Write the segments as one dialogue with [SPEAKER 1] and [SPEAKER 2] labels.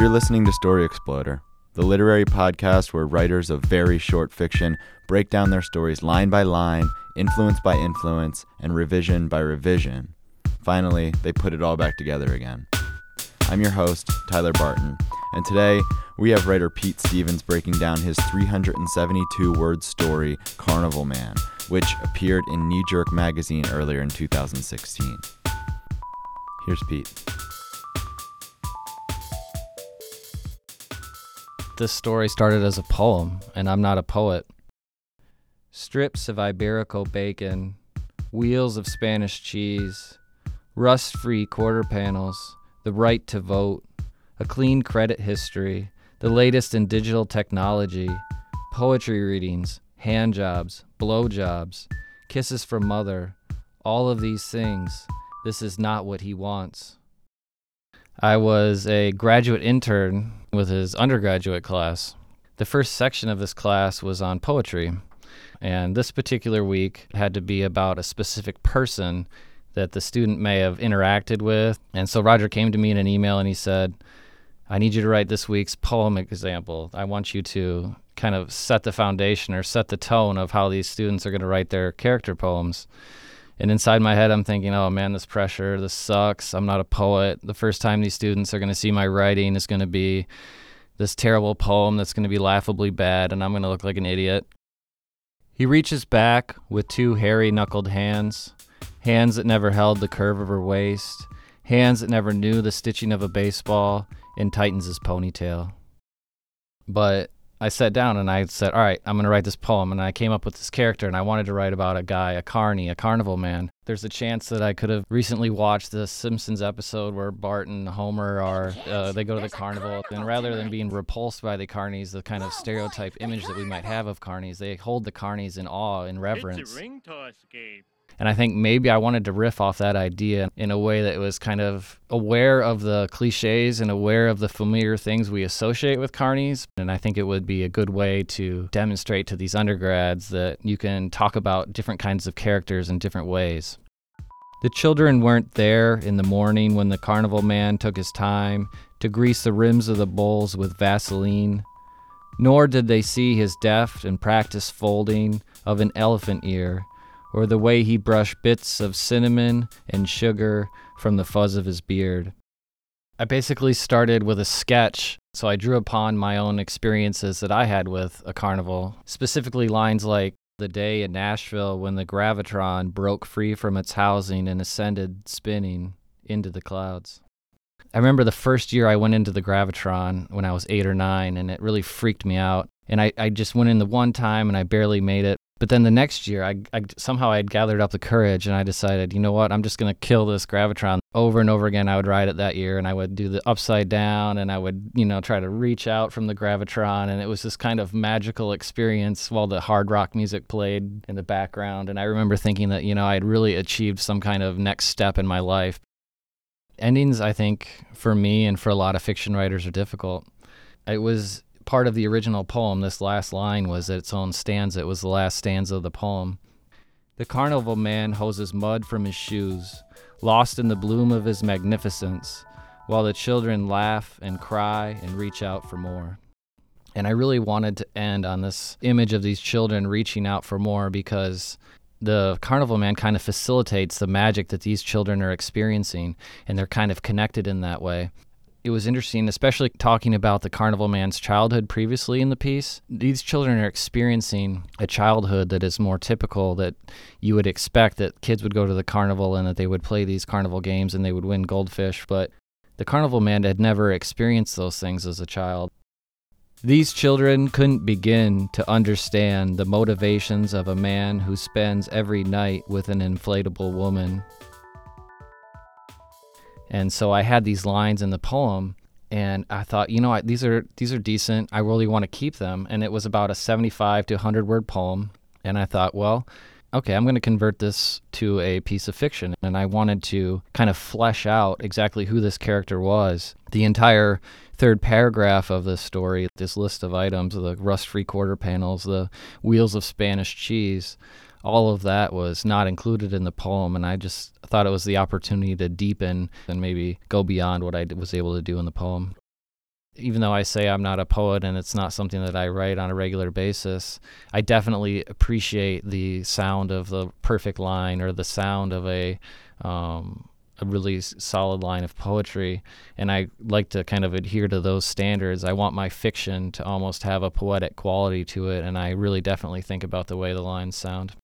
[SPEAKER 1] You're listening to Story Exploder, the literary podcast where writers of very short fiction break down their stories line by line, influence by influence, and revision by revision. Finally, they put it all back together again. I'm your host, Tyler Barton, and today we have writer Pete Stevens breaking down his 372 word story, Carnival Man, which appeared in Knee Jerk magazine earlier in 2016. Here's Pete.
[SPEAKER 2] This story started as a poem, and I'm not a poet. Strips of Iberico bacon, wheels of Spanish cheese, rust free quarter panels, the right to vote, a clean credit history, the latest in digital technology, poetry readings, hand jobs, blow jobs, kisses from mother, all of these things. This is not what he wants. I was a graduate intern with his undergraduate class. The first section of this class was on poetry, and this particular week had to be about a specific person that the student may have interacted with. And so Roger came to me in an email and he said, I need you to write this week's poem example. I want you to kind of set the foundation or set the tone of how these students are going to write their character poems. And inside my head, I'm thinking, oh man, this pressure, this sucks. I'm not a poet. The first time these students are going to see my writing is going to be this terrible poem that's going to be laughably bad, and I'm going to look like an idiot. He reaches back with two hairy knuckled hands, hands that never held the curve of her waist, hands that never knew the stitching of a baseball, and tightens his ponytail. But I sat down and I said, All right, I'm going to write this poem. And I came up with this character, and I wanted to write about a guy, a carny, a carnival man. There's a chance that I could have recently watched the Simpsons episode where Bart and Homer are, uh, they go to the carnival. And rather than being repulsed by the carnies, the kind of stereotype image that we might have of carnies, they hold the carnies in awe and reverence.
[SPEAKER 3] It's a ring toss game.
[SPEAKER 2] And I think maybe I wanted to riff off that idea in a way that was kind of aware of the cliches and aware of the familiar things we associate with carnies. And I think it would be a good way to demonstrate to these undergrads that you can talk about different kinds of characters in different ways. The children weren't there in the morning when the carnival man took his time to grease the rims of the bowls with Vaseline, nor did they see his deft and practiced folding of an elephant ear or the way he brushed bits of cinnamon and sugar from the fuzz of his beard. I basically started with a sketch, so I drew upon my own experiences that I had with a carnival, specifically lines like the day in Nashville when the Gravitron broke free from its housing and ascended spinning into the clouds. I remember the first year I went into the Gravitron when I was eight or nine, and it really freaked me out. And I, I just went in the one time and I barely made it. But then the next year, I, I somehow I had gathered up the courage and I decided, you know what, I'm just going to kill this Gravitron over and over again. I would ride it that year and I would do the upside down and I would, you know, try to reach out from the Gravitron. And it was this kind of magical experience while the hard rock music played in the background. And I remember thinking that, you know, I had really achieved some kind of next step in my life. Endings, I think, for me and for a lot of fiction writers are difficult. It was part of the original poem, this last line was its own stanza. It was the last stanza of the poem. The carnival man hoses mud from his shoes, lost in the bloom of his magnificence, while the children laugh and cry and reach out for more. And I really wanted to end on this image of these children reaching out for more because the carnival man kind of facilitates the magic that these children are experiencing, and they're kind of connected in that way it was interesting, especially talking about the Carnival Man's childhood previously in the piece. These children are experiencing a childhood that is more typical that you would expect that kids would go to the carnival and that they would play these carnival games and they would win goldfish, but the Carnival Man had never experienced those things as a child. These children couldn't begin to understand the motivations of a man who spends every night with an inflatable woman and so I had these lines in the poem and I thought, you know, I, these are these are decent. I really want to keep them. And it was about a 75 to 100 word poem. And I thought, well, okay, I'm going to convert this to a piece of fiction. And I wanted to kind of flesh out exactly who this character was. The entire third paragraph of this story, this list of items, the rust free quarter panels, the wheels of Spanish cheese, all of that was not included in the poem, and I just thought it was the opportunity to deepen and maybe go beyond what I was able to do in the poem. even though I say I'm not a poet and it's not something that I write on a regular basis, I definitely appreciate the sound of the perfect line or the sound of a um, a really solid line of poetry, and I like to kind of adhere to those standards. I want my fiction to almost have a poetic quality to it, and I really definitely think about the way the lines sound.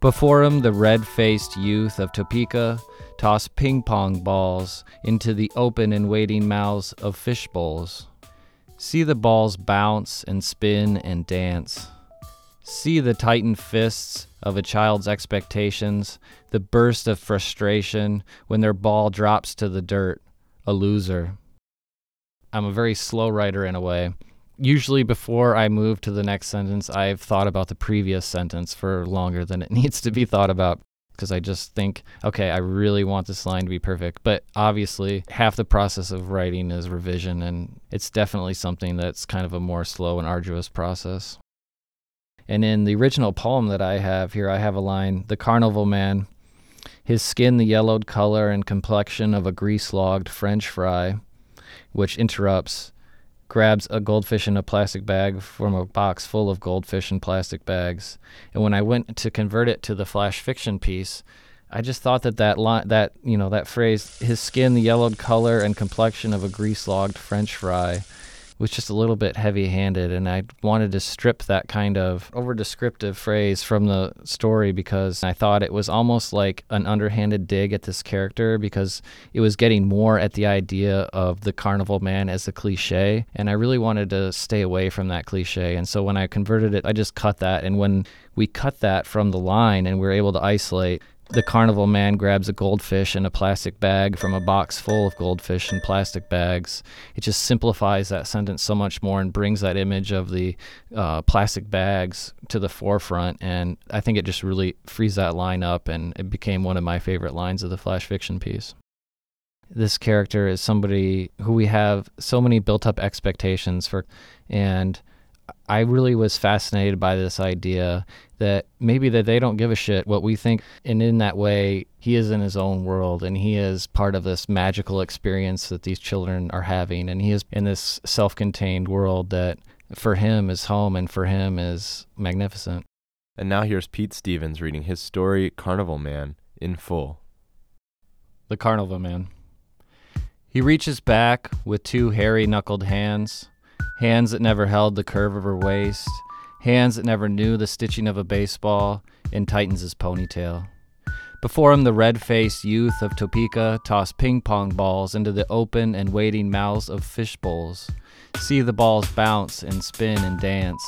[SPEAKER 2] Before him, the red faced youth of Topeka toss ping pong balls into the open and waiting mouths of fish bowls. See the balls bounce and spin and dance. See the tightened fists of a child's expectations, the burst of frustration when their ball drops to the dirt, a loser. I'm a very slow writer in a way. Usually, before I move to the next sentence, I've thought about the previous sentence for longer than it needs to be thought about because I just think, okay, I really want this line to be perfect. But obviously, half the process of writing is revision, and it's definitely something that's kind of a more slow and arduous process. And in the original poem that I have here, I have a line The carnival man, his skin the yellowed color and complexion of a grease logged French fry, which interrupts grabs a goldfish in a plastic bag from a box full of goldfish in plastic bags. And when I went to convert it to the flash fiction piece, I just thought that that line, that you know, that phrase, his skin the yellowed color and complexion of a grease-logged French fry, was just a little bit heavy handed, and I wanted to strip that kind of over descriptive phrase from the story because I thought it was almost like an underhanded dig at this character because it was getting more at the idea of the carnival man as a cliche, and I really wanted to stay away from that cliche. And so when I converted it, I just cut that, and when we cut that from the line and we are able to isolate the carnival man grabs a goldfish in a plastic bag from a box full of goldfish in plastic bags. It just simplifies that sentence so much more and brings that image of the uh, plastic bags to the forefront. And I think it just really frees that line up, and it became one of my favorite lines of the flash fiction piece. This character is somebody who we have so many built up expectations for, and I really was fascinated by this idea that maybe that they don't give a shit what we think and in that way he is in his own world and he is part of this magical experience that these children are having and he is in this self-contained world that for him is home and for him is magnificent.
[SPEAKER 1] And now here's Pete Stevens reading his story Carnival Man in full.
[SPEAKER 2] The Carnival Man. He reaches back with two hairy knuckled hands hands that never held the curve of her waist, hands that never knew the stitching of a baseball, and tightens his ponytail. Before him, the red faced youth of Topeka toss ping pong balls into the open and waiting mouths of fish bowls. See the balls bounce and spin and dance.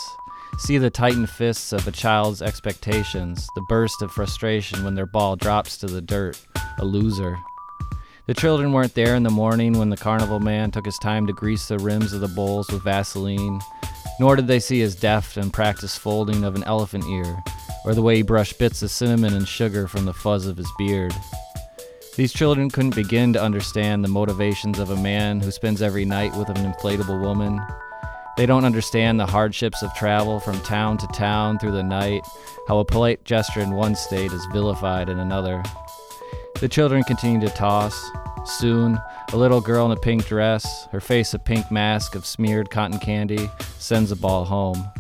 [SPEAKER 2] See the tightened fists of a child's expectations, the burst of frustration when their ball drops to the dirt, a loser. The children weren't there in the morning when the carnival man took his time to grease the rims of the bowls with Vaseline, nor did they see his deft and practiced folding of an elephant ear, or the way he brushed bits of cinnamon and sugar from the fuzz of his beard. These children couldn't begin to understand the motivations of a man who spends every night with an inflatable woman. They don't understand the hardships of travel from town to town through the night, how a polite gesture in one state is vilified in another. The children continue to toss. Soon, a little girl in a pink dress, her face a pink mask of smeared cotton candy, sends a ball home.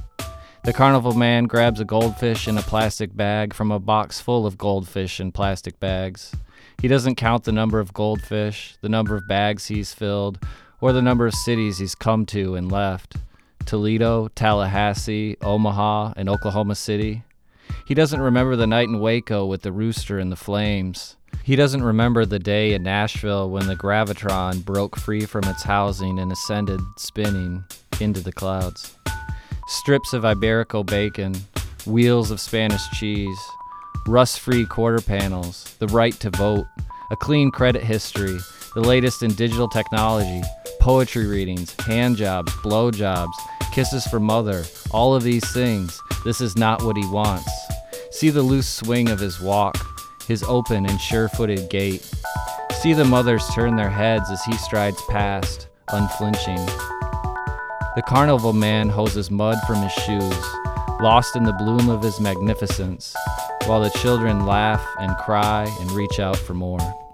[SPEAKER 2] The carnival man grabs a goldfish in a plastic bag from a box full of goldfish in plastic bags. He doesn't count the number of goldfish, the number of bags he's filled, or the number of cities he's come to and left Toledo, Tallahassee, Omaha, and Oklahoma City. He doesn't remember the night in Waco with the rooster and the flames. He doesn't remember the day in Nashville when the Gravitron broke free from its housing and ascended, spinning, into the clouds. Strips of Iberico bacon, wheels of Spanish cheese, rust free quarter panels, the right to vote, a clean credit history, the latest in digital technology, poetry readings, hand jobs, blow jobs, kisses for mother, all of these things. This is not what he wants. See the loose swing of his walk, his open and sure footed gait. See the mothers turn their heads as he strides past, unflinching. The carnival man hoses mud from his shoes, lost in the bloom of his magnificence, while the children laugh and cry and reach out for more.